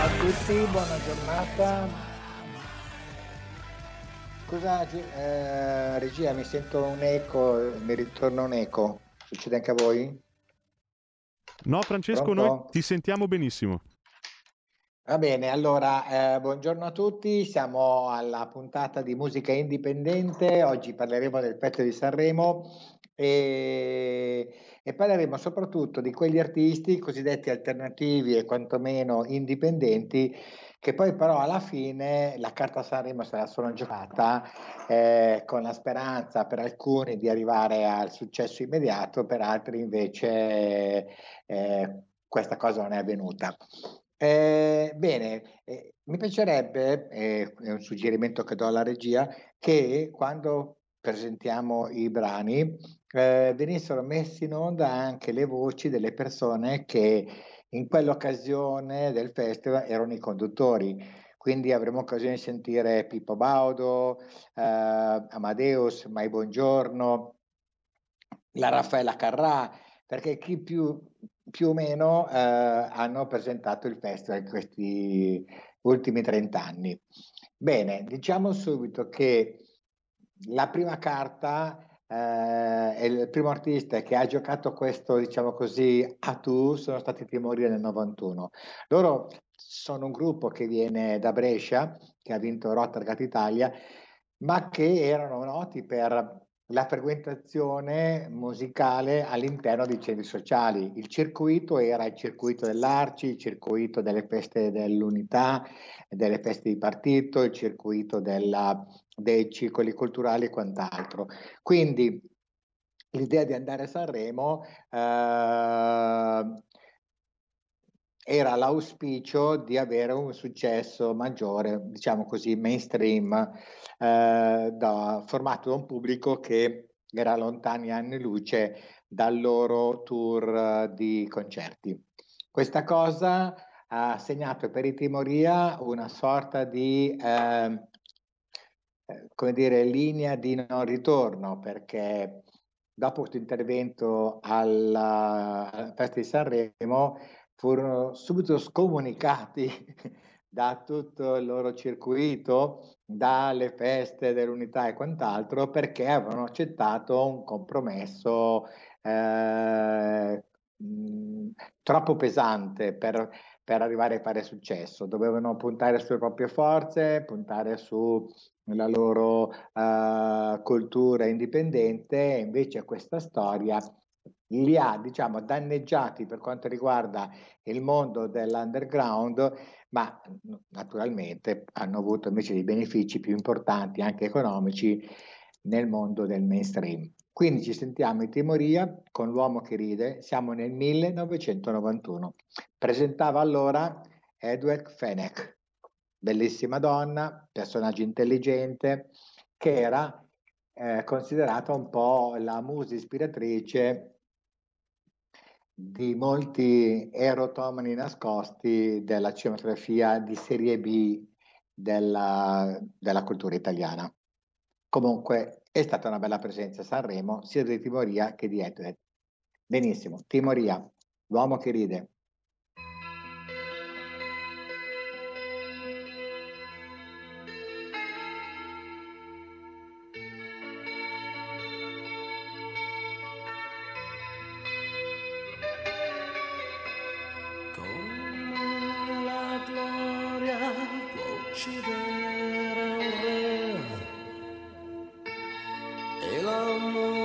Ciao a tutti, buona giornata. Scusa, eh, regia, mi sento un eco, mi ritorna un eco. Succede anche a voi? No, Francesco, Pronto? noi ti sentiamo benissimo. Va bene, allora, eh, buongiorno a tutti, siamo alla puntata di musica indipendente, oggi parleremo del pezzo di Sanremo e, e parleremo soprattutto di quegli artisti cosiddetti alternativi e quantomeno indipendenti che poi però alla fine la carta Sanremo se la giocata eh, con la speranza per alcuni di arrivare al successo immediato, per altri invece eh, questa cosa non è avvenuta. Eh, bene, eh, mi piacerebbe, eh, è un suggerimento che do alla regia, che quando presentiamo i brani eh, venissero messi in onda anche le voci delle persone che in quell'occasione del festival erano i conduttori. Quindi avremo occasione di sentire Pippo Baudo, eh, Amadeus, Mai Buongiorno, la Raffaella Carrà, perché chi più, più o meno eh, hanno presentato il festival in questi ultimi 30 anni. Bene, diciamo subito che la prima carta eh, il primo artista che ha giocato questo, diciamo così, a tu sono stati i Timori nel 91. Loro sono un gruppo che viene da Brescia, che ha vinto Rotterdam Italia, ma che erano noti per la frequentazione musicale all'interno dei centri sociali. Il circuito era il circuito dell'Arci, il circuito delle feste dell'unità, delle feste di partito, il circuito della, dei circoli culturali e quant'altro. Quindi l'idea di andare a Sanremo eh, era l'auspicio di avere un successo maggiore, diciamo così, mainstream, eh, da, formato da un pubblico che era lontani anni luce dal loro tour di concerti. Questa cosa ha segnato per i Timoria una sorta di eh, eh, come dire, linea di non ritorno perché dopo questo intervento alla, alla festa di Sanremo furono subito scomunicati da tutto il loro circuito, dalle feste dell'unità e quant'altro, perché avevano accettato un compromesso eh, mh, troppo pesante per, per arrivare a fare successo. Dovevano puntare sulle proprie forze, puntare sulla loro eh, cultura indipendente, e invece questa storia li ha diciamo danneggiati per quanto riguarda il mondo dell'underground ma naturalmente hanno avuto invece dei benefici più importanti anche economici nel mondo del mainstream. Quindi ci sentiamo in Timoria con l'uomo che ride siamo nel 1991 presentava allora Edward Fenech bellissima donna personaggio intelligente che era eh, considerata un po' la musa ispiratrice di molti erotomani nascosti della cinematografia di serie B della, della cultura italiana. Comunque è stata una bella presenza a Sanremo sia di Timoria che di Edward. Benissimo, Timoria, l'uomo che ride. E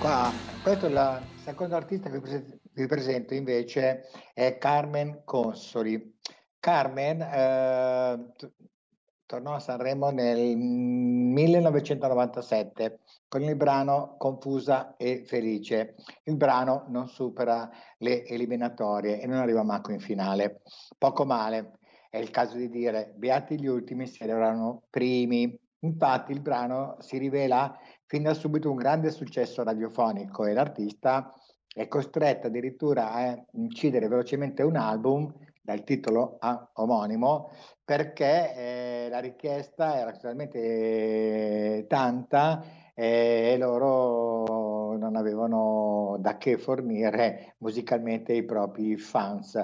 qua. Questo è il secondo artista che vi presento invece è Carmen Consoli. Carmen eh, tornò a Sanremo nel 1997 con il brano Confusa e Felice. Il brano non supera le eliminatorie e non arriva manco in finale. Poco male, è il caso di dire, beati gli ultimi se erano primi. Infatti il brano si rivela fin da subito un grande successo radiofonico e l'artista è costretto addirittura a incidere velocemente un album dal titolo omonimo perché eh, la richiesta era talmente eh, tanta eh, e loro non avevano da che fornire musicalmente i propri fans.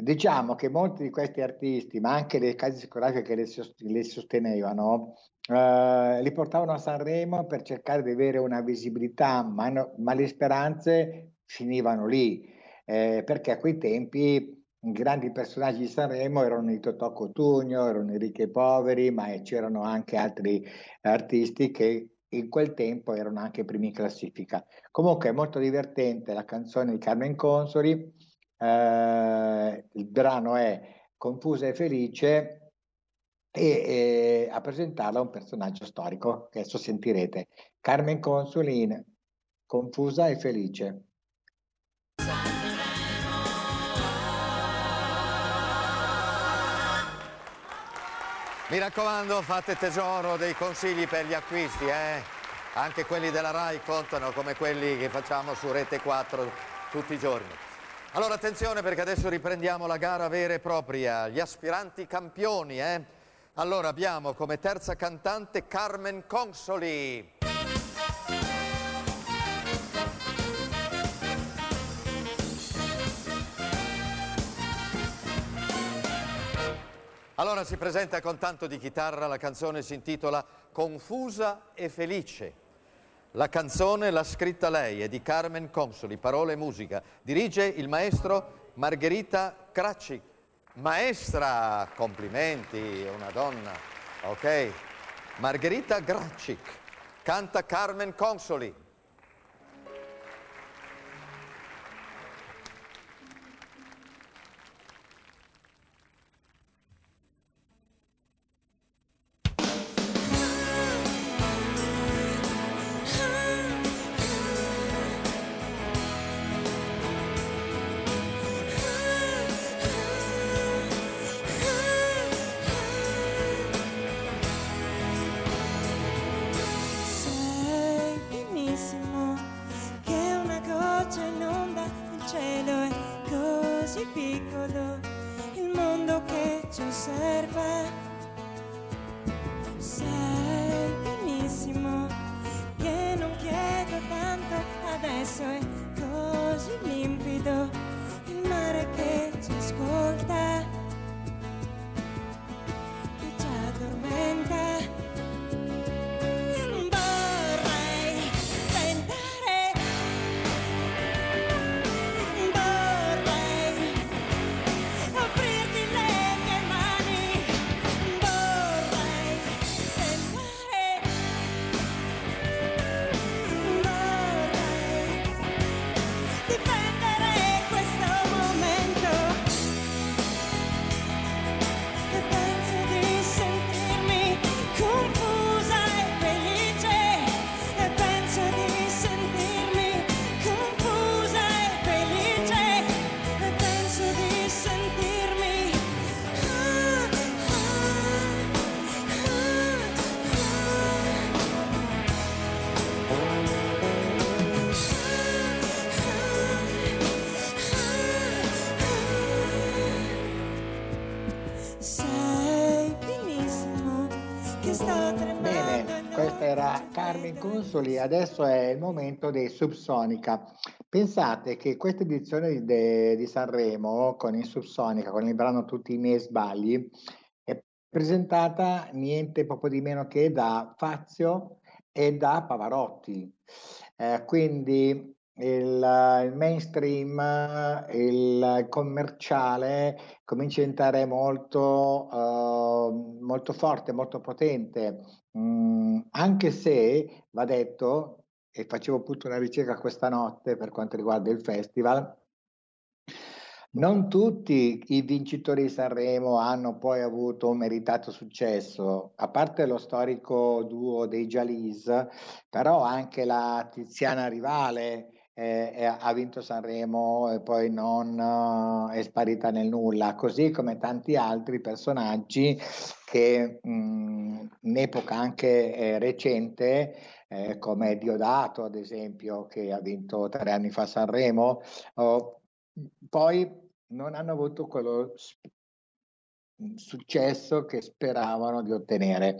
Diciamo che molti di questi artisti, ma anche le case discografiche che le, sostenevano, eh, li portavano a Sanremo per cercare di avere una visibilità, ma, no, ma le speranze finivano lì, eh, perché a quei tempi i grandi personaggi di Sanremo erano i Totò Cotugno, erano i ricchi e poveri, ma c'erano anche altri artisti che in quel tempo erano anche primi in classifica. Comunque è molto divertente la canzone di Carmen Consoli, eh, il brano è Confusa e felice e eh, a presentarla un personaggio storico che adesso sentirete. Carmen Consulin, confusa e felice. Mi raccomando, fate tesoro dei consigli per gli acquisti, eh? Anche quelli della RAI contano come quelli che facciamo su Rete 4 tutti i giorni. Allora attenzione perché adesso riprendiamo la gara vera e propria, gli aspiranti campioni, eh? Allora abbiamo come terza cantante Carmen Consoli. Allora si presenta con tanto di chitarra, la canzone si intitola Confusa e felice. La canzone l'ha scritta lei, è di Carmen Consoli, parole e musica. Dirige il maestro Margherita Cracci. Maestra, complimenti, una donna. Ok. Margherita Gracic, canta Carmen Consoli. soy così limpido il mare che ci scorre Consoli, adesso è il momento dei Subsonica. Pensate che questa edizione di, di Sanremo con il Subsonica, con il brano Tutti i miei sbagli, è presentata niente poco di meno che da Fazio e da Pavarotti. Eh, quindi il, il, mainstream, il commerciale comincia a diventare molto, uh, molto forte, molto potente. Mm, anche se va detto e facevo appunto una ricerca questa notte per quanto riguarda il festival, non tutti i vincitori di Sanremo hanno poi avuto un meritato successo, a parte lo storico duo dei Jalis, però anche la Tiziana Rivale eh, ha vinto Sanremo e poi non uh, è sparita nel nulla, così come tanti altri personaggi che mh, in epoca anche eh, recente, eh, come Diodato ad esempio, che ha vinto tre anni fa Sanremo, oh, poi non hanno avuto quello successo che speravano di ottenere.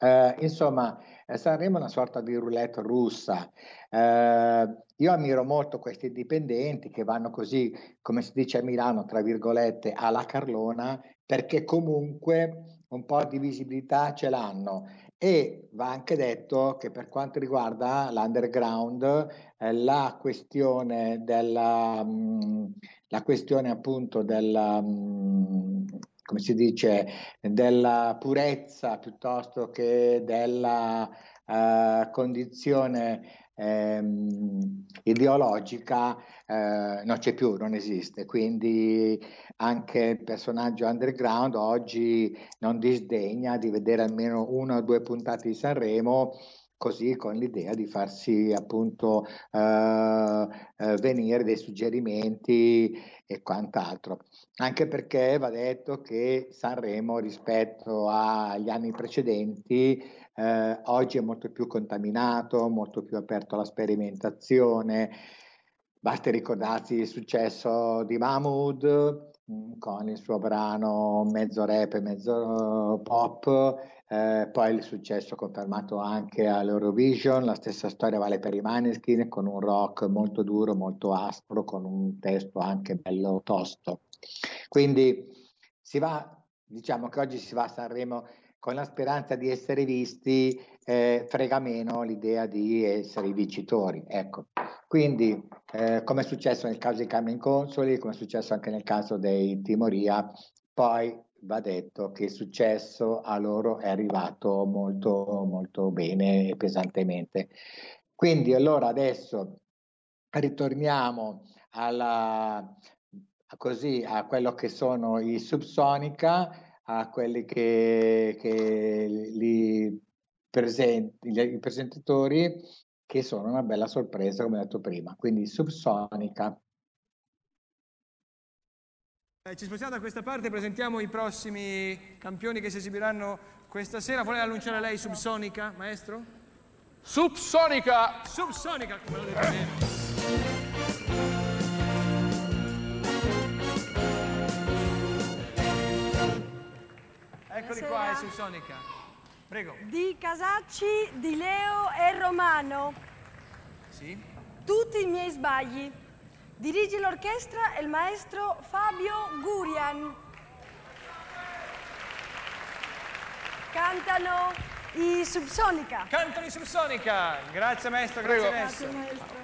Eh, insomma, Sanremo è una sorta di roulette russa. Eh, io ammiro molto questi indipendenti che vanno così, come si dice a Milano, tra virgolette, alla Carlona, perché comunque un po' di visibilità ce l'hanno e va anche detto che per quanto riguarda l'underground, eh, la questione della, mh, mm, la questione appunto della, mh, mm, come si dice, della purezza piuttosto che della uh, condizione ehm, ideologica eh, non c'è più, non esiste. Quindi anche il personaggio underground oggi non disdegna di vedere almeno una o due puntate di Sanremo così con l'idea di farsi appunto eh, eh, venire dei suggerimenti e quant'altro. Anche perché va detto che Sanremo rispetto agli anni precedenti eh, oggi è molto più contaminato, molto più aperto alla sperimentazione. Basti ricordarsi il successo di Mahmood mm, con il suo brano mezzo rap e mezzo pop, eh, poi il successo confermato anche all'Eurovision, la stessa storia vale per i Maneskin con un rock molto duro, molto aspro, con un testo anche bello tosto. Quindi si va, diciamo che oggi si va a Sanremo con la speranza di essere visti, eh, frega meno l'idea di essere i vincitori. Ecco. Quindi, eh, come è successo nel caso di Carmen Consoli, come è successo anche nel caso dei Timoria, poi va detto che il successo a loro è arrivato molto, molto bene e pesantemente. Quindi, allora adesso ritorniamo alla, così, a quello che sono i Subsonica a quelli che, che li presenti, i presentatori che sono una bella sorpresa come detto prima, quindi subsonica. Eh, ci spostiamo da questa parte, presentiamo i prossimi campioni che si esibiranno questa sera. Vuole annunciare lei Subsonica, maestro? Subsonica! Subsonica, come lo detto bene. Eccoli qua, su Sonica. Prego. Di Casacci, di Leo e Romano. Sì. Tutti i miei sbagli. Dirige l'orchestra il maestro Fabio Gurian. Cantano i Subsonica. Cantano i Subsonica. Grazie maestro, grazie, grazie maestro.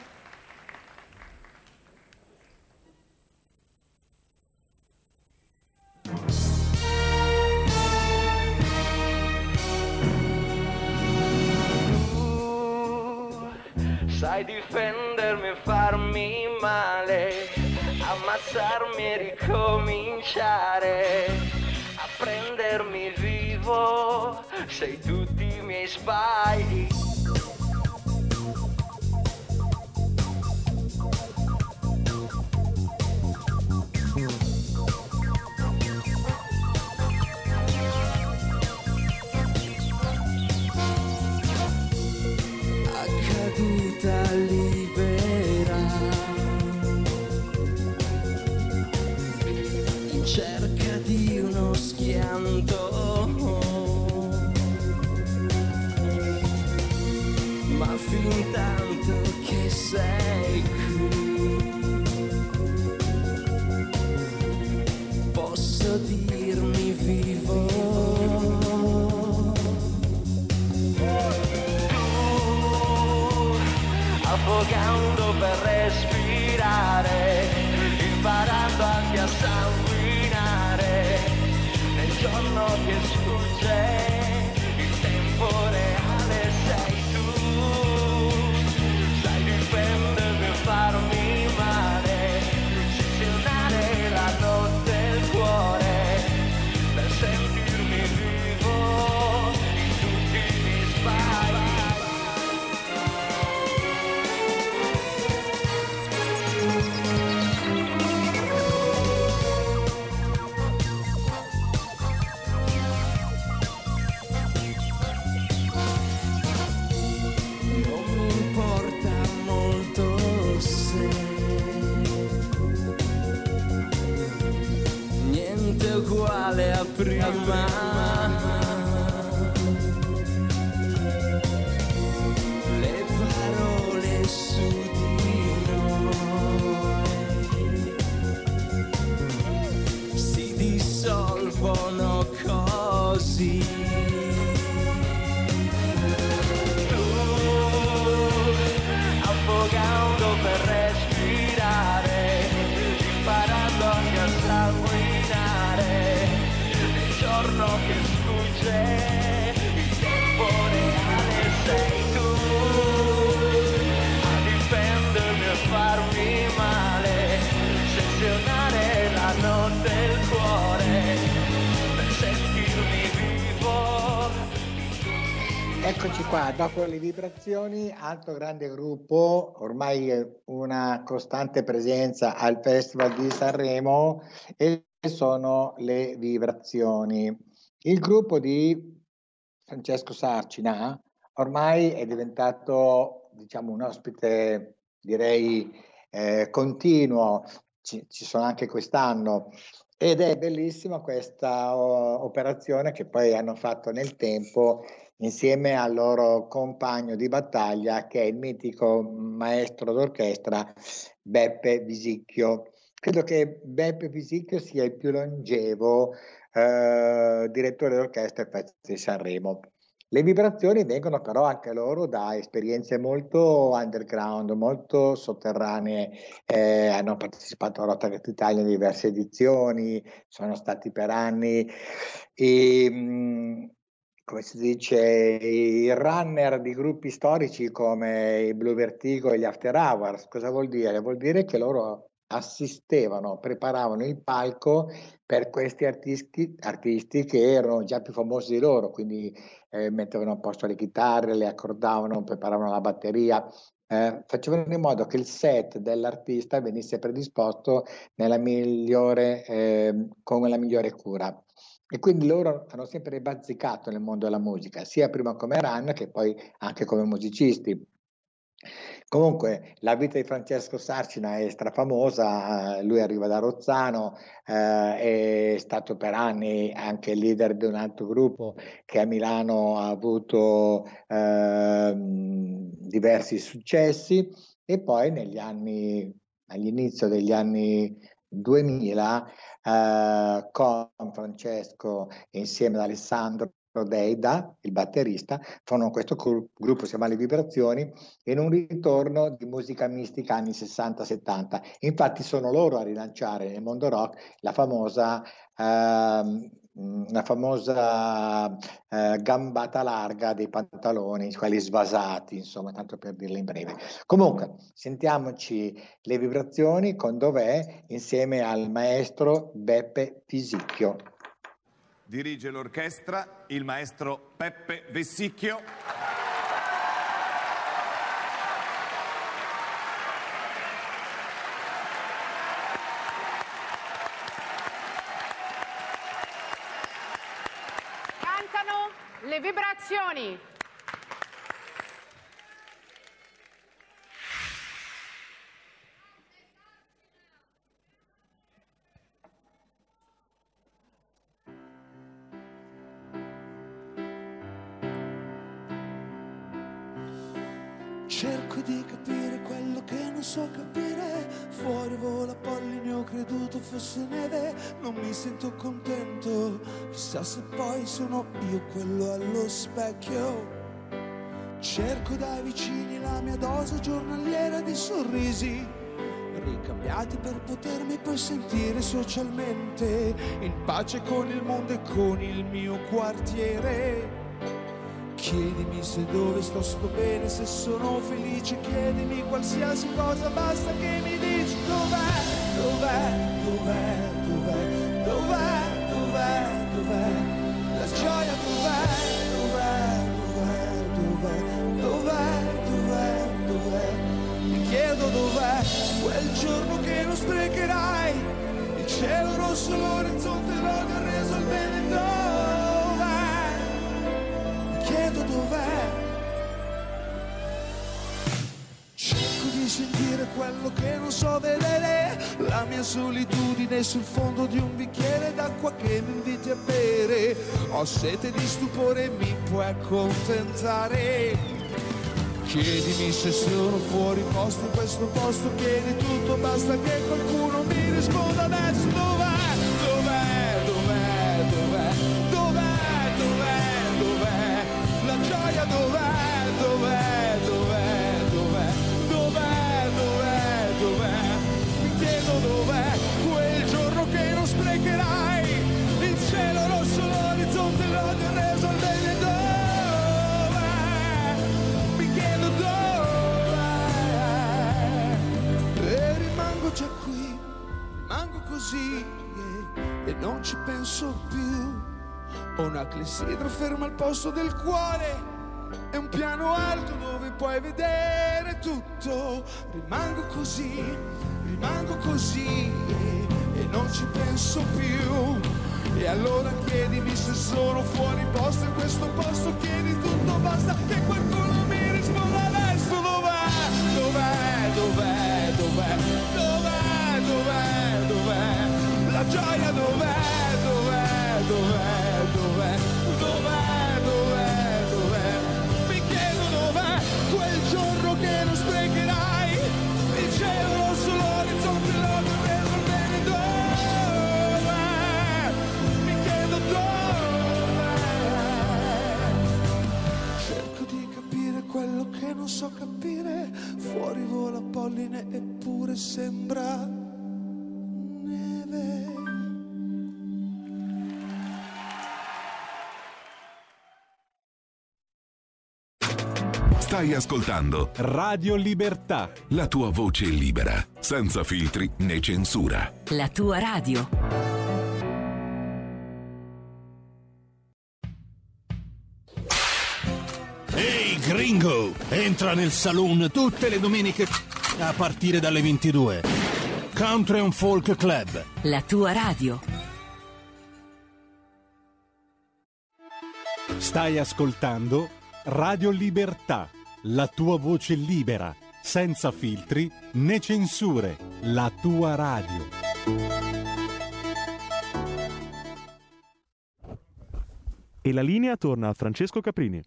Sai difendermi e farmi male, ammazzarmi e ricominciare, a prendermi vivo, sei tutti i miei sbagli. scelta libera. In cerca di uno schianto. Ma fin tanto che sei. respirare, imparando anche a sanguinare nel giorno che sfugge. Prima. Eccoci qua, dopo le vibrazioni, altro grande gruppo, ormai una costante presenza al Festival di Sanremo e sono le vibrazioni. Il gruppo di Francesco Sarcina ormai è diventato, diciamo, un ospite, direi, eh, continuo, ci, ci sono anche quest'anno ed è bellissima questa operazione che poi hanno fatto nel tempo insieme al loro compagno di battaglia che è il mitico maestro d'orchestra Beppe Visicchio. Credo che Beppe Visicchio sia il più longevo eh, direttore d'orchestra del Festival di Sanremo. Le vibrazioni vengono però anche loro da esperienze molto underground, molto sotterranee, eh, hanno partecipato a Rotterdam Italia in diverse edizioni, sono stati per anni i, mh, come si dice, i runner di gruppi storici come i Blue Vertigo e gli After Hours. Cosa vuol dire? Vuol dire che loro assistevano, preparavano il palco per questi artisti, artisti che erano già più famosi di loro, quindi eh, mettevano a posto le chitarre, le accordavano, preparavano la batteria, eh, facevano in modo che il set dell'artista venisse predisposto migliore, eh, con la migliore cura. E quindi loro hanno sempre bazzicato nel mondo della musica, sia prima come run che poi anche come musicisti. Comunque la vita di Francesco Sarcina è strafamosa, lui arriva da Rozzano, eh, è stato per anni anche leader di un altro gruppo che a Milano ha avuto eh, diversi successi e poi negli anni, all'inizio degli anni 2000 eh, con Francesco insieme ad Alessandro Deida, il batterista, fanno questo gruppo, si chiama Le Vibrazioni, in un ritorno di musica mistica anni 60-70. Infatti sono loro a rilanciare nel mondo rock la famosa, eh, la famosa eh, gambata larga dei pantaloni, quelli svasati, insomma, tanto per dirla in breve. Comunque, sentiamoci Le Vibrazioni con Dov'è insieme al maestro Beppe Fisicchio. Dirige l'orchestra il maestro Peppe Vessicchio. Cantano le vibrazioni. Cerco di capire quello che non so capire. Fuori vola polline, ho creduto fosse neve. Non mi sento contento. Chissà se poi sono io quello allo specchio. Cerco dai vicini la mia dose giornaliera di sorrisi. Ricambiati per potermi poi sentire socialmente in pace con il mondo e con il mio quartiere. Chiedimi se dove sto sto bene, se sono felice, chiedimi qualsiasi cosa, basta che mi dici dov'è, dov'è, dov'è, dov'è, dov'è, dov'è, dov'è, la gioia dov'è, dov'è, dov'è, dov'è, dov'è, dov'è, dov'è, mi chiedo dov'è, quel giorno che non sprecherai, il cielo rosso, l'orizzonte, l'odio dov'è. Cerco di sentire quello che non so vedere, la mia solitudine sul fondo di un bicchiere d'acqua che mi inviti a bere. Ho sete di stupore, mi puoi accontentare. Chiedimi se sono fuori posto in questo posto, chiedi tutto, basta che qualcuno mi risponda penso più. Ho una clessidra ferma al posto del cuore e un piano alto dove puoi vedere tutto. Rimango così, rimango così e, e non ci penso più. E allora chiedimi se sono fuori posto in questo posto, chiedi tutto, basta che qualcuno non so capire, fuori vola polline eppure sembra neve. Stai ascoltando Radio Libertà. la tua voce libera, senza filtri né censura. La tua radio. Gringo, entra nel saloon tutte le domeniche a partire dalle 22. Country and Folk Club. La tua radio. Stai ascoltando Radio Libertà. La tua voce libera, senza filtri né censure. La tua radio. E la linea torna a Francesco Caprini.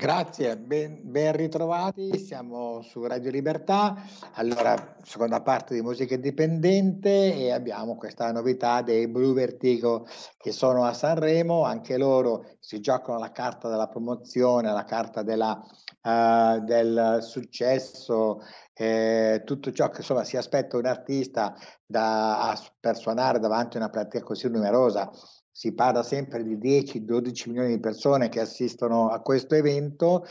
Grazie, ben, ben ritrovati, siamo su Radio Libertà, allora seconda parte di musica indipendente e abbiamo questa novità dei Blue Vertigo che sono a Sanremo, anche loro si giocano la carta della promozione, la carta della, eh, del successo, eh, tutto ciò che insomma si aspetta un artista da, a- per suonare davanti a una platea così numerosa si parla sempre di 10-12 milioni di persone che assistono a questo evento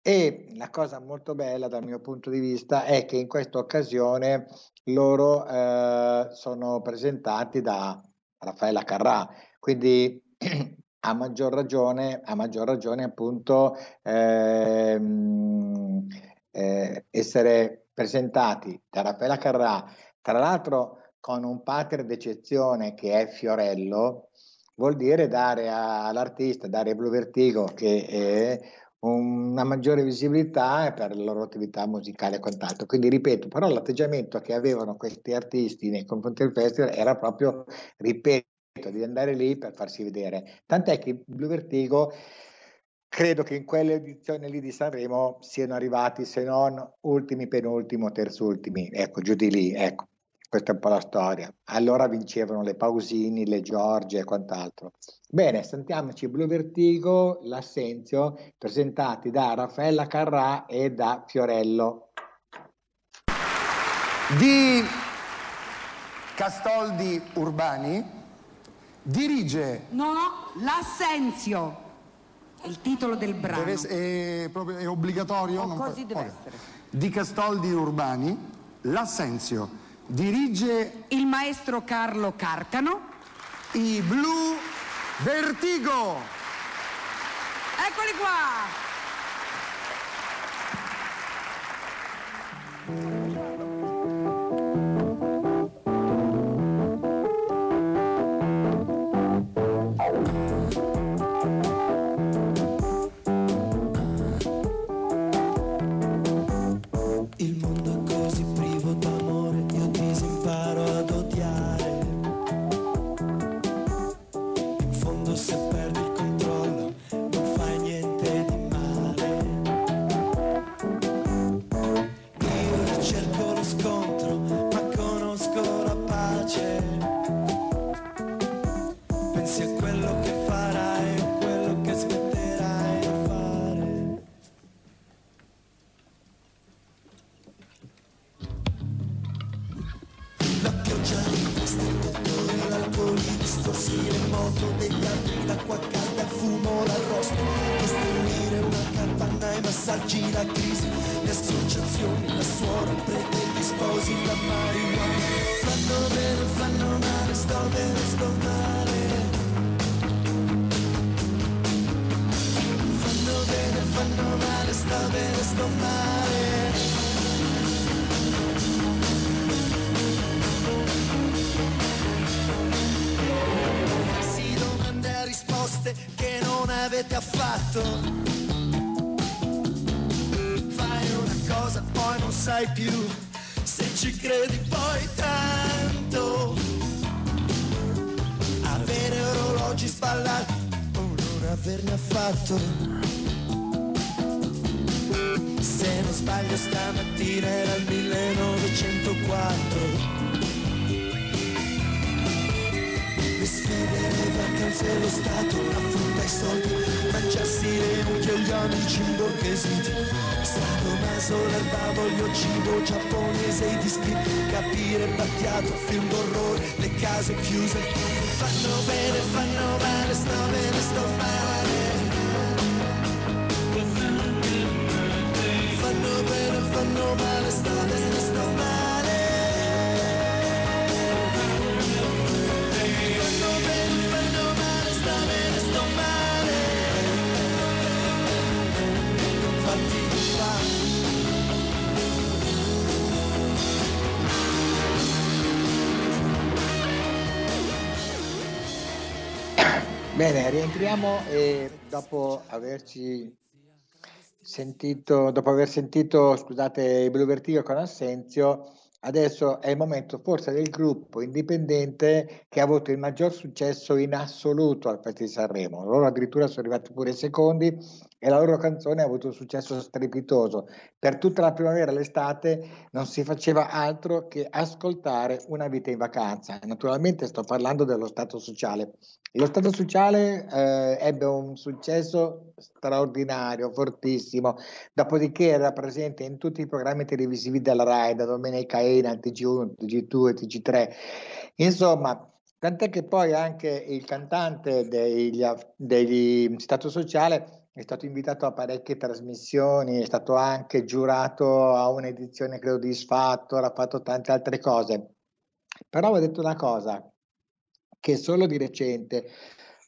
e la cosa molto bella dal mio punto di vista è che in questa occasione loro eh, sono presentati da Raffaella Carrà, quindi a maggior ragione, a maggior ragione appunto ehm, eh, essere presentati da Raffaella Carrà, tra l'altro con un pater d'eccezione che è Fiorello, vuol dire dare all'artista, dare a Blue Vertigo che è una maggiore visibilità per la loro attività musicale e quant'altro. Quindi ripeto, però l'atteggiamento che avevano questi artisti nei confronti del festival era proprio, ripeto, di andare lì per farsi vedere. Tant'è che Blue Vertigo credo che in quell'edizione lì di Sanremo siano arrivati, se non ultimi, penultimo, terzultimi, ecco, giù di lì, ecco. Questa è un po' la storia. Allora vincevano le Pausini, le Giorgie e quant'altro. Bene, sentiamoci Blue Vertigo, l'Assenzio, presentati da Raffaella Carrà e da Fiorello. di Castoldi Urbani dirige No, l'assenzio è il titolo del brano. deve è, proprio- è obbligatorio O non così può- deve ok. essere. di Castoldi Urbani l'assenzio dirige Il maestro Carlo Carcano. i Blue Vertigo Eccoli qua! Bene, rientriamo e dopo averci sentito, dopo aver sentito, scusate, il Blue Vertigo con Assenzio, adesso è il momento forse del gruppo indipendente che ha avuto il maggior successo in assoluto al Festival di Sanremo. Loro addirittura sono arrivati pure secondi e la loro canzone ha avuto un successo strepitoso. Per tutta la primavera e l'estate non si faceva altro che ascoltare una vita in vacanza. Naturalmente sto parlando dello Stato sociale. Lo Stato sociale eh, ebbe un successo straordinario, fortissimo, dopodiché era presente in tutti i programmi televisivi della RAI, da Domenica Ena, TG1, TG2 e TG3. Insomma, tant'è che poi anche il cantante degli, degli Stato sociale è stato invitato a parecchie trasmissioni, è stato anche giurato a un'edizione, credo, di Sfatto, ha fatto tante altre cose. Però ho detto una cosa, che solo di recente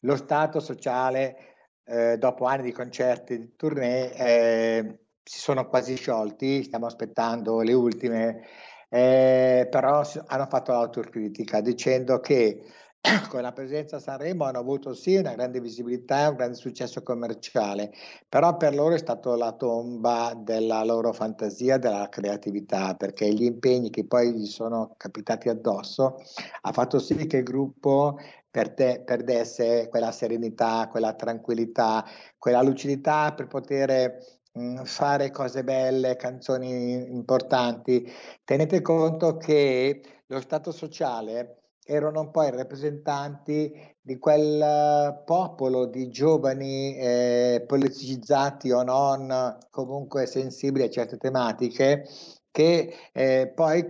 lo Stato sociale, eh, dopo anni di concerti, di tournée, eh, si sono quasi sciolti, stiamo aspettando le ultime, eh, però hanno fatto l'autocritica dicendo che con la presenza a Sanremo hanno avuto sì una grande visibilità, un grande successo commerciale, però per loro è stata la tomba della loro fantasia, della creatività, perché gli impegni che poi gli sono capitati addosso ha fatto sì che il gruppo perde- perdesse quella serenità, quella tranquillità, quella lucidità per poter mh, fare cose belle, canzoni importanti. Tenete conto che lo stato sociale erano poi rappresentanti di quel uh, popolo di giovani eh, politicizzati o non, comunque sensibili a certe tematiche, che eh, poi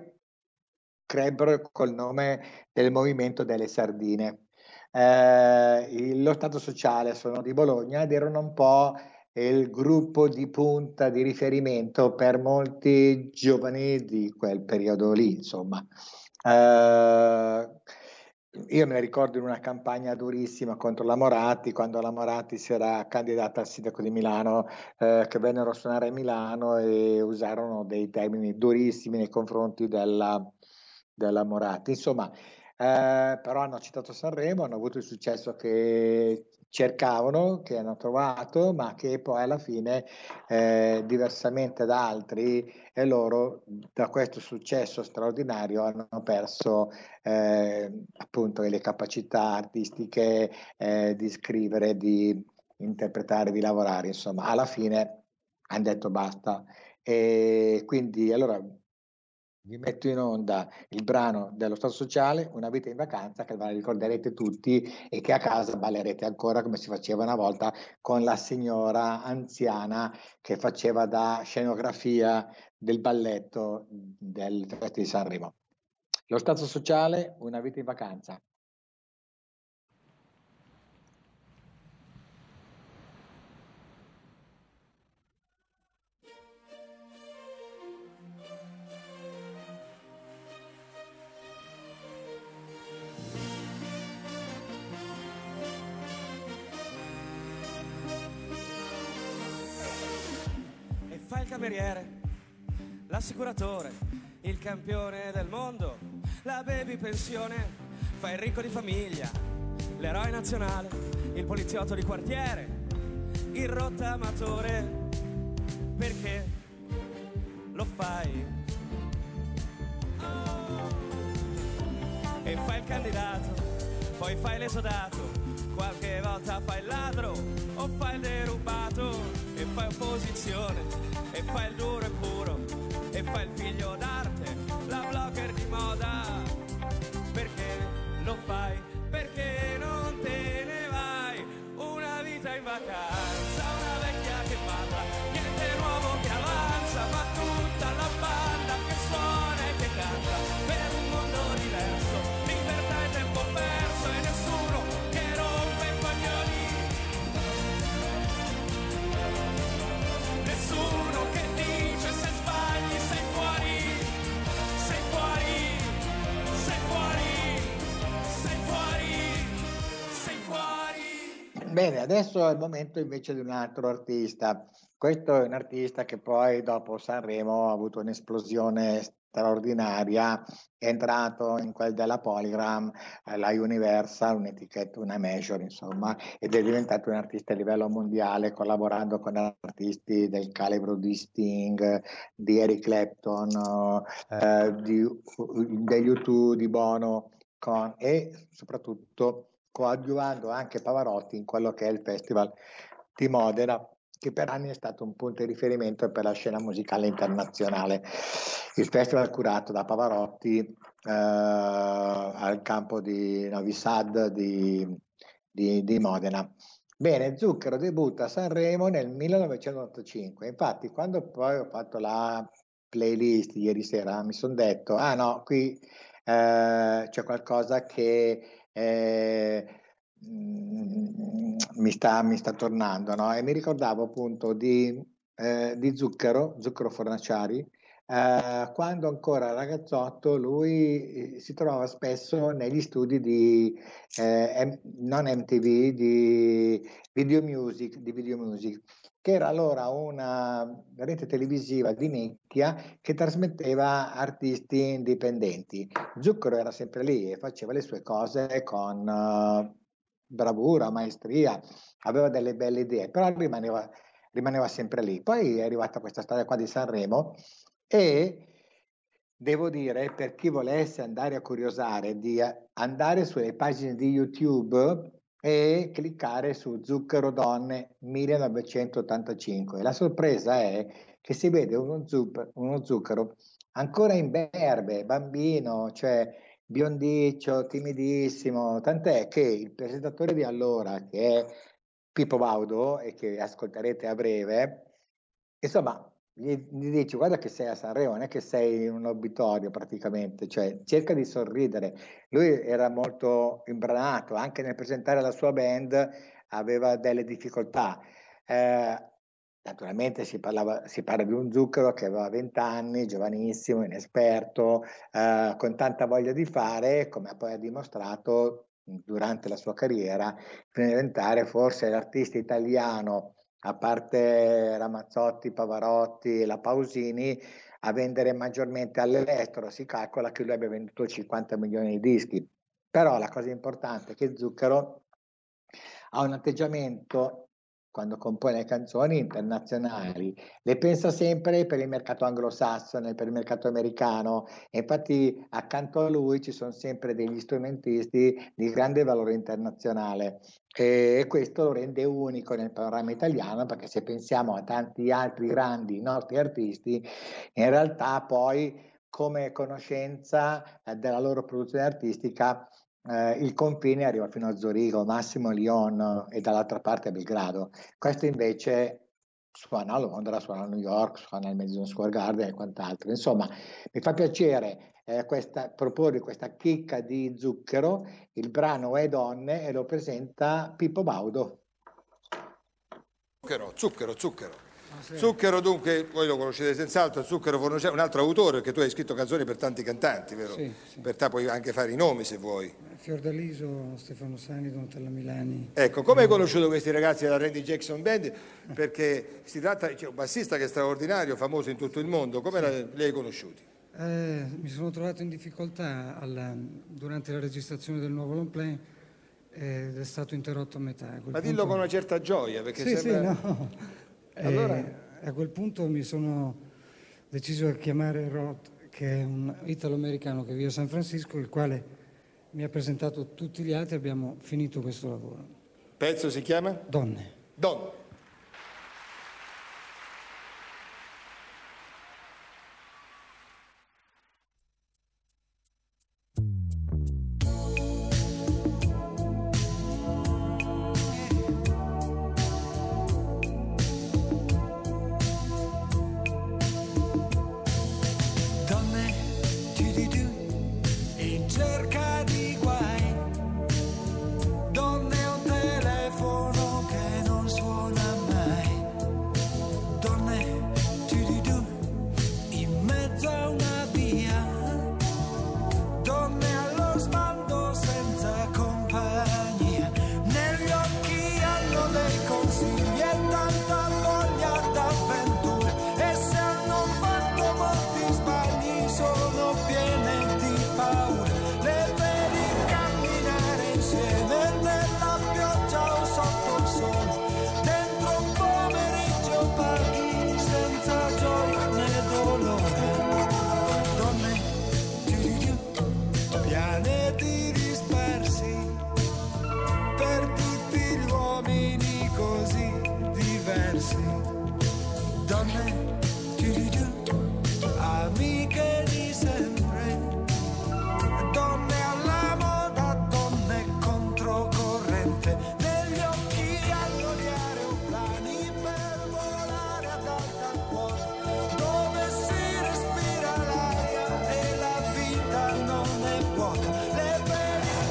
crebbero col nome del movimento delle sardine. Eh, lo Stato sociale sono di Bologna ed erano un po' il gruppo di punta di riferimento per molti giovani di quel periodo lì, insomma. Uh, io me ne ricordo in una campagna durissima contro la Moratti, quando la Moratti si era candidata al sindaco di Milano, eh, che vennero a suonare a Milano e usarono dei termini durissimi nei confronti della, della Moratti. Insomma, eh, però hanno citato Sanremo, hanno avuto il successo che cercavano, che hanno trovato, ma che poi alla fine, eh, diversamente da altri, e loro da questo successo straordinario hanno perso eh, appunto le capacità artistiche eh, di scrivere, di interpretare, di lavorare, insomma, alla fine hanno detto basta. E quindi allora vi metto in onda il brano dello Stato Sociale, Una vita in vacanza, che ve la ricorderete tutti e che a casa ballerete ancora come si faceva una volta con la signora anziana che faceva da scenografia del balletto del Festival di Sanremo. Lo Stato Sociale, Una vita in vacanza. Cameriere, l'assicuratore, il campione del mondo, la baby pensione, fa il ricco di famiglia, l'eroe nazionale, il poliziotto di quartiere, il rottamatore. Perché lo fai? E fai il candidato, poi fai l'esodato, qualche volta fai il ladro o fai il derubato e fai opposizione e fai il duro e puro e fai il figlio d'arte, la blogger di moda. Perché lo fai? Perché non te ne vai? Una vita in vacanza, Bene, adesso è il momento invece di un altro artista. Questo è un artista che poi dopo Sanremo ha avuto un'esplosione straordinaria, è entrato in quel della Polygram, eh, la Universal, un'etichetta, una major insomma, ed è diventato un artista a livello mondiale collaborando con artisti del calibro di Sting, di Eric Clapton, eh, di, degli U2, di Bono con, e soprattutto coadiuvando anche Pavarotti in quello che è il Festival di Modena che per anni è stato un punto di riferimento per la scena musicale internazionale. Il festival curato da Pavarotti eh, al campo di Novi Sad di, di, di Modena. Bene, Zucchero debutta a Sanremo nel 1985. Infatti, quando poi ho fatto la playlist ieri sera, mi sono detto: ah no, qui eh, c'è qualcosa che eh, mi, sta, mi sta tornando, no? E mi ricordavo appunto di, eh, di Zucchero, Zucchero Fornaciari, eh, quando ancora ragazzotto lui eh, si trovava spesso negli studi di eh, M- non MTV, di Video Music, di Video Music, che era allora una rete televisiva di nicchia che trasmetteva artisti indipendenti. Zucchero era sempre lì e faceva le sue cose con uh, bravura, maestria, aveva delle belle idee, però rimaneva, rimaneva sempre lì. Poi è arrivata questa storia qua di Sanremo e devo dire, per chi volesse andare a curiosare, di andare sulle pagine di YouTube e cliccare su Zucchero Donne 1985. La sorpresa è che si vede uno, zup- uno zucchero ancora imberbe, bambino, cioè biondiccio, timidissimo, tant'è che il presentatore di allora, che è Pippo Baudo e che ascolterete a breve, insomma, gli, dici guarda che sei a Sanremo, non è che sei in un obitorio praticamente, cioè cerca di sorridere. Lui era molto imbranato, anche nel presentare la sua band aveva delle difficoltà. Eh, Naturalmente si, parlava, si, parla di un zucchero che aveva 20 anni, giovanissimo, inesperto, eh, con tanta voglia di fare, come poi ha dimostrato durante la sua carriera, a diventare forse l'artista italiano, a parte Ramazzotti, Pavarotti e la Pausini, a vendere maggiormente all'estero. Si calcola che lui abbia venduto 50 milioni di dischi. Però la cosa importante è che Zucchero ha un atteggiamento quando compone canzoni internazionali, le pensa sempre per il mercato anglosassone, per il mercato americano. E infatti accanto a lui ci sono sempre degli strumentisti di grande valore internazionale. E questo lo rende unico nel panorama italiano perché se pensiamo a tanti altri grandi nostri artisti, in realtà poi come conoscenza eh, della loro produzione artistica eh, il confine arriva fino a Zurigo, Massimo Lyon e dall'altra parte a Belgrado. Questo invece suona a Londra, suona a New York, suona al Madison Square Garden e quant'altro. Insomma, mi fa piacere eh, questa, proporre questa chicca di zucchero, il brano è Donne e lo presenta Pippo Baudo. Zucchero, zucchero, zucchero. Zucchero dunque, voi lo conoscete senz'altro, Zucchero Fornaciari, un altro autore, perché tu hai scritto canzoni per tanti cantanti, vero? Sì, sì. Per te puoi anche fare i nomi se vuoi. Fiordaliso, Stefano Sani, Donatella Milani. Ecco, come hai conosciuto questi ragazzi della Randy Jackson Band? Perché si tratta di un bassista che è straordinario, famoso in tutto il mondo, come la- li hai conosciuti? Eh, mi sono trovato in difficoltà alla- durante la registrazione del nuovo long play ed è stato interrotto a metà. Ma dillo punto- con una certa gioia, perché Sì, sembra... sì, no. Allora- a quel punto mi sono deciso a chiamare Roth, che è un italo-americano che vive a San Francisco, il quale mi ha presentato tutti gli altri e abbiamo finito questo lavoro. Pezzo si chiama? Donne. Donne. Donne,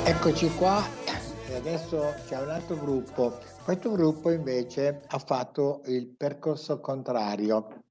Eccoci qua e adesso c'è un altro gruppo. Questo gruppo invece ha fatto il percorso contrario.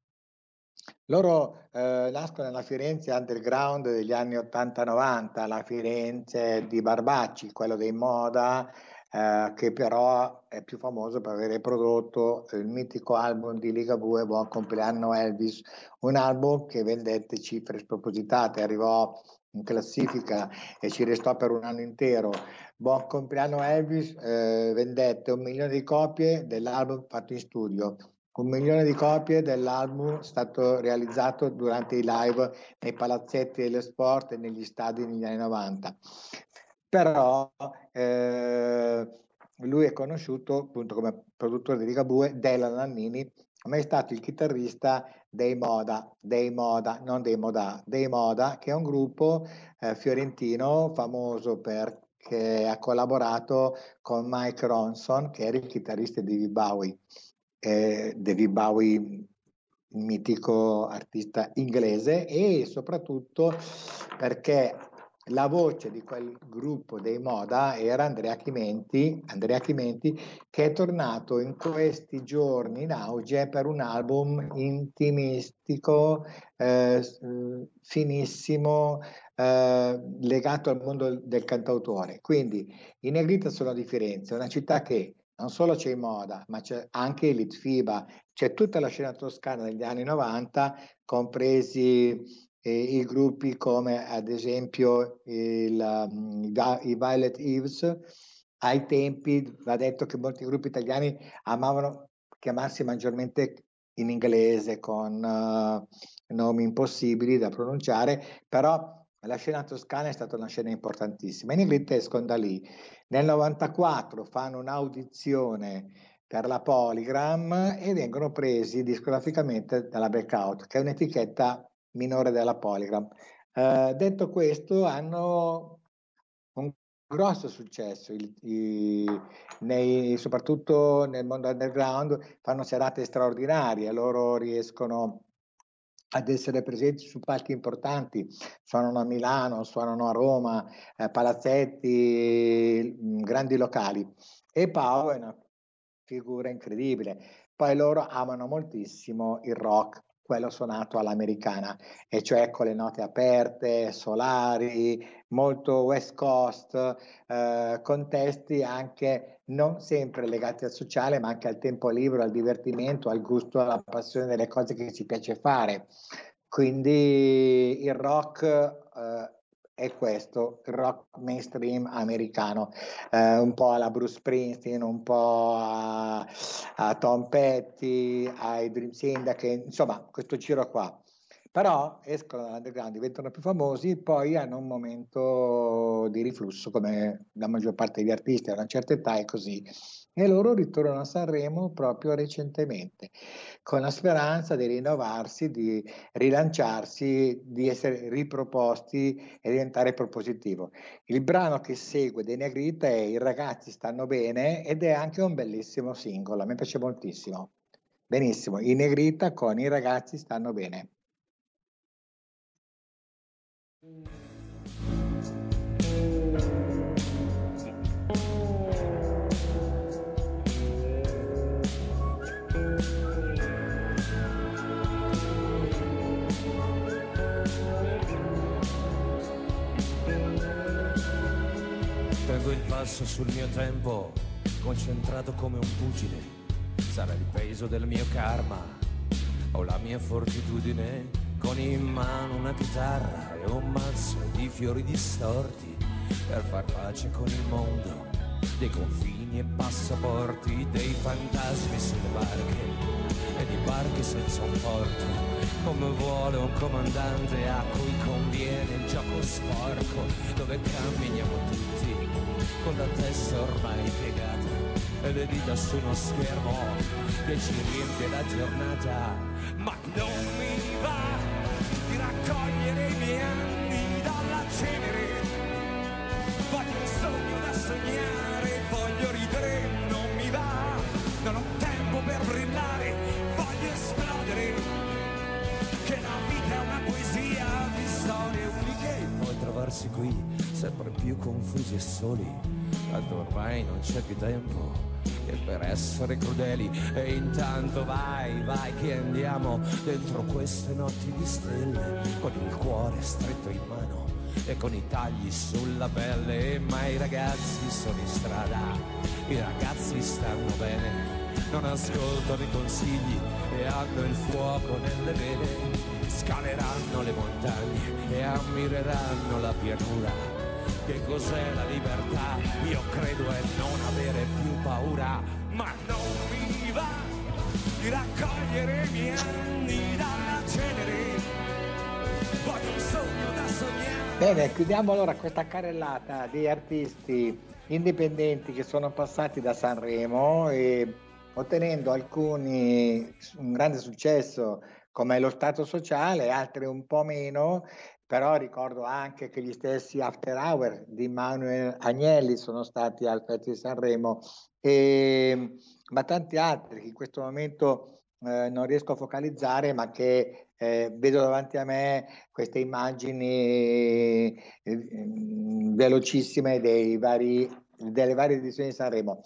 Loro eh, nascono nella Firenze underground degli anni 80-90, la Firenze di Barbacci, quello dei Moda, eh, che però è più famoso per aver prodotto il mitico album di Ligabue, Buon compleanno Elvis, un album che vendette cifre spropositate, arrivò in classifica e ci restò per un anno intero. Buon compleanno Elvis eh, vendette un milione di copie dell'album fatto in studio, un milione di copie dell'album stato realizzato durante i live nei palazzetti dello sport e negli stadi negli anni 90. Però eh, lui è conosciuto appunto come produttore di Ligabue della Nannini, ma è stato il chitarrista dei Moda, dei Moda, non dei Moda, dei Moda, che è un gruppo eh, fiorentino famoso perché ha collaborato con Mike Ronson, che era il chitarrista di David Bowie. Eh, David Bowie, mitico artista inglese, e soprattutto perché la voce di quel gruppo dei Moda era Andrea Chimenti, Andrea Chimenti che è tornato in questi giorni in auge per un album intimistico, eh, finissimo, eh, legato al mondo del cantautore. Quindi i Negrita sono di Firenze, una città che non solo c'è in moda, ma c'è anche l'Itfiba, c'è tutta la scena toscana degli anni 90, compresi i gruppi come ad esempio il, um, i Violet Eves. Ai tempi va detto che molti gruppi italiani amavano chiamarsi maggiormente in inglese con uh, nomi impossibili da pronunciare, però la scena toscana è stata una scena importantissima. I Negrita escono da lì. Nel 94 fanno un'audizione per la Polygram e vengono presi discograficamente dalla Blackout, che è un'etichetta minore della Polygram. Eh, detto questo, hanno un grosso successo, il, i, nei, soprattutto nel mondo underground, fanno serate straordinarie, loro riescono ad essere presenti su palchi importanti, suonano a Milano, suonano a Roma, eh, palazzetti, mh, grandi locali. E Pau è una figura incredibile. Poi loro amano moltissimo il rock, quello suonato all'americana, e cioè con le note aperte, solari, molto West Coast, eh, contesti anche non sempre legati al sociale, ma anche al tempo libero, al divertimento, al gusto, alla passione delle cose che ci piace fare. Quindi il rock eh, è questo, il rock mainstream americano, eh, un po' alla Bruce Springsteen, un po' a, a Tom Petty, ai Dream Syndicate, insomma questo giro qua. Però escono dall'underground, diventano più famosi, poi hanno un momento di riflusso, come la maggior parte degli artisti a una certa età è così e loro ritornano a Sanremo proprio recentemente, con la speranza di rinnovarsi, di rilanciarsi, di essere riproposti e diventare propositivo. Il brano che segue dei Negrita è I ragazzi stanno bene ed è anche un bellissimo singolo, a me piace moltissimo. Benissimo, i Negrita con I ragazzi stanno bene. Passo sul mio tempo, concentrato come un pugile. Sarà il peso del mio karma o la mia fortitudine. Con in mano una chitarra e un mazzo di fiori distorti per far pace con il mondo. Dei confini e passaporti, dei fantasmi sulle barche e di barche senza un porto. Come vuole un comandante a cui conviene il gioco sporco, dove camminiamo tutti con la testa ormai piegata e le dita su uno schermo che ci riempie la giornata. Ma non mi va di raccogliere i miei anni dalla cenere. Voglio un sogno da sognare, voglio ridere, non mi va. Non ho tempo per brillare, voglio esplodere. Che la vita è una poesia di storie uniche. E poi trovarsi qui, sempre più confusi e soli. Tanto ormai non c'è più tempo che per essere crudeli. E intanto vai, vai che andiamo dentro queste notti di stelle. Con il cuore stretto in mano e con i tagli sulla pelle. Ma i ragazzi sono in strada, i ragazzi stanno bene. Non ascoltano i consigli e hanno il fuoco nelle vene. Scaleranno le montagne e ammireranno la pianura. Che cos'è la libertà? Io credo è non avere più paura, ma non mi va di raccogliere i miei anni dalla cenere. Voglio un sogno da sognare. Bene, chiudiamo allora questa carrellata di artisti indipendenti che sono passati da Sanremo e ottenendo alcuni un grande successo come lo Stato sociale, altri un po' meno, però ricordo anche che gli stessi After Hour di Manuel Agnelli sono stati al Festival di Sanremo, e, ma tanti altri che in questo momento eh, non riesco a focalizzare, ma che eh, vedo davanti a me queste immagini eh, velocissime dei vari delle varie edizioni di Sanremo.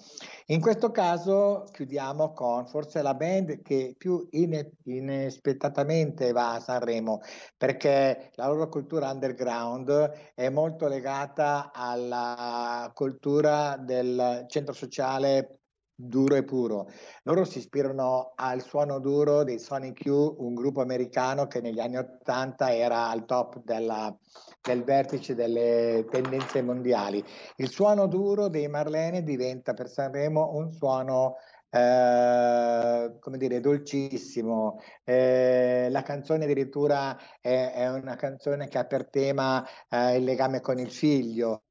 In questo caso chiudiamo con forse la band che più inaspettatamente va a Sanremo perché la loro cultura underground è molto legata alla cultura del centro sociale duro e puro. Loro si ispirano al suono duro dei Sonic Q, un gruppo americano che negli anni 80 era al top della, del vertice delle tendenze mondiali. Il suono duro dei Marlene diventa per Sanremo un suono eh, come dire, dolcissimo. Eh, la canzone addirittura è, è, una canzone che ha per tema eh, il legame con il figlio,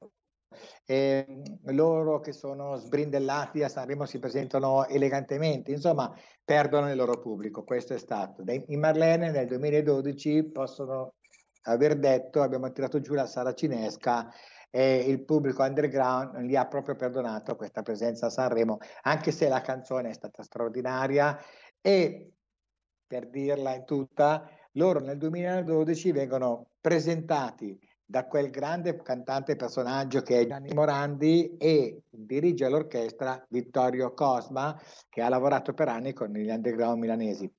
e loro che sono sbrindellati a Sanremo si presentano elegantemente, insomma perdono il loro pubblico, questo è stato. In Marlene nel 2012 possono aver detto abbiamo tirato giù la saracinesca e il pubblico underground li ha proprio perdonato questa presenza a Sanremo, anche se la canzone è stata straordinaria e per dirla in tutta, loro nel 2012 vengono presentati da quel grande cantante personaggio che è Gianni Morandi e dirige l'orchestra Vittorio Cosma che ha lavorato per anni con gli underground milanesi.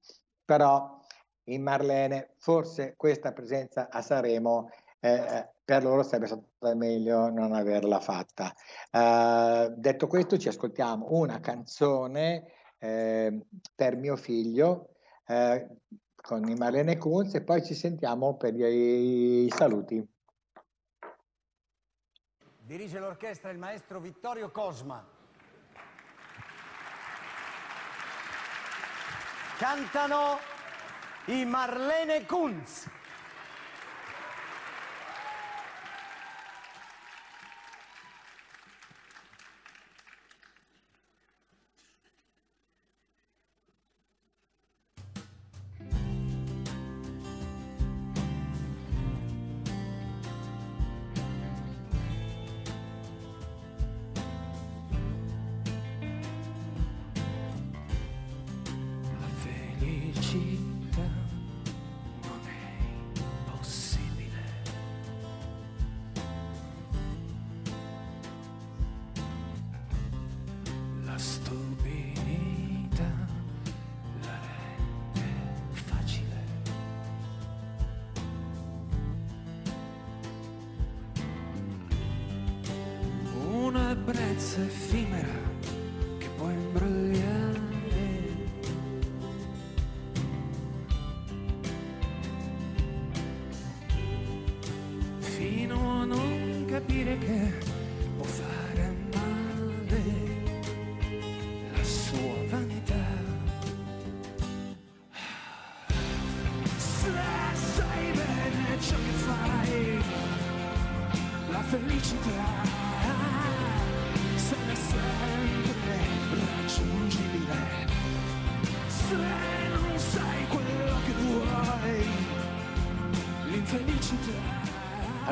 Però in Marlene forse questa presenza a Sanremo eh, per loro sarebbe stato meglio non averla fatta. Uh, detto questo ci ascoltiamo una canzone eh, per mio figlio eh, con Marlene Kunz e poi ci sentiamo per i, i saluti. Dirige l'orchestra il maestro Vittorio Cosma. Cantano i Marlene Kunz.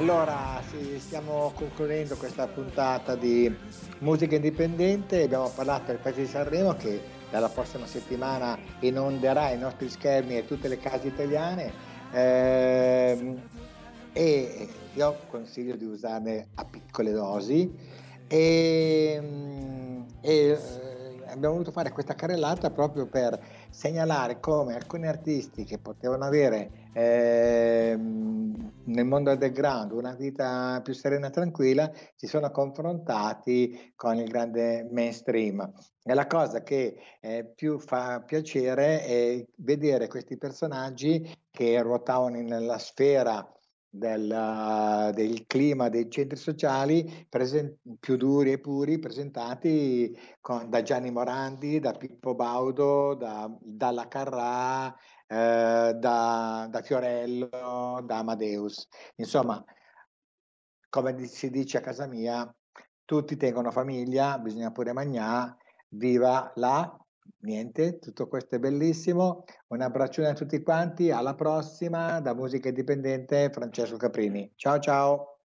Allora, sì, stiamo concludendo questa puntata di musica indipendente. Abbiamo parlato del Paese di Sanremo che dalla prossima settimana inonderà i nostri schermi e tutte le case italiane. Ehm, e io consiglio di usarne a piccole dosi. E, e eh, abbiamo voluto fare questa carrellata proprio per segnalare come alcuni artisti che potevano avere ehm, nel mondo underground una vita più serena e tranquilla si sono confrontati con il grande mainstream. E la cosa che eh, più fa piacere è vedere questi personaggi che ruotavano nella sfera del, uh, del, clima dei centri sociali presen- più duri e puri presentati con, da Gianni Morandi, da Pippo Baudo, da, dalla Carrà, eh, da, da Fiorello, da Amadeus. Insomma, come si dice a casa mia, tutti tengono famiglia, bisogna pure mangiare, viva la niente, tutto questo è bellissimo. Un abbraccione a tutti quanti, alla prossima da Musica Indipendente Francesco Caprini. Ciao ciao.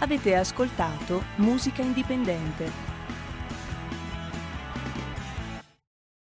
Avete ascoltato Musica Indipendente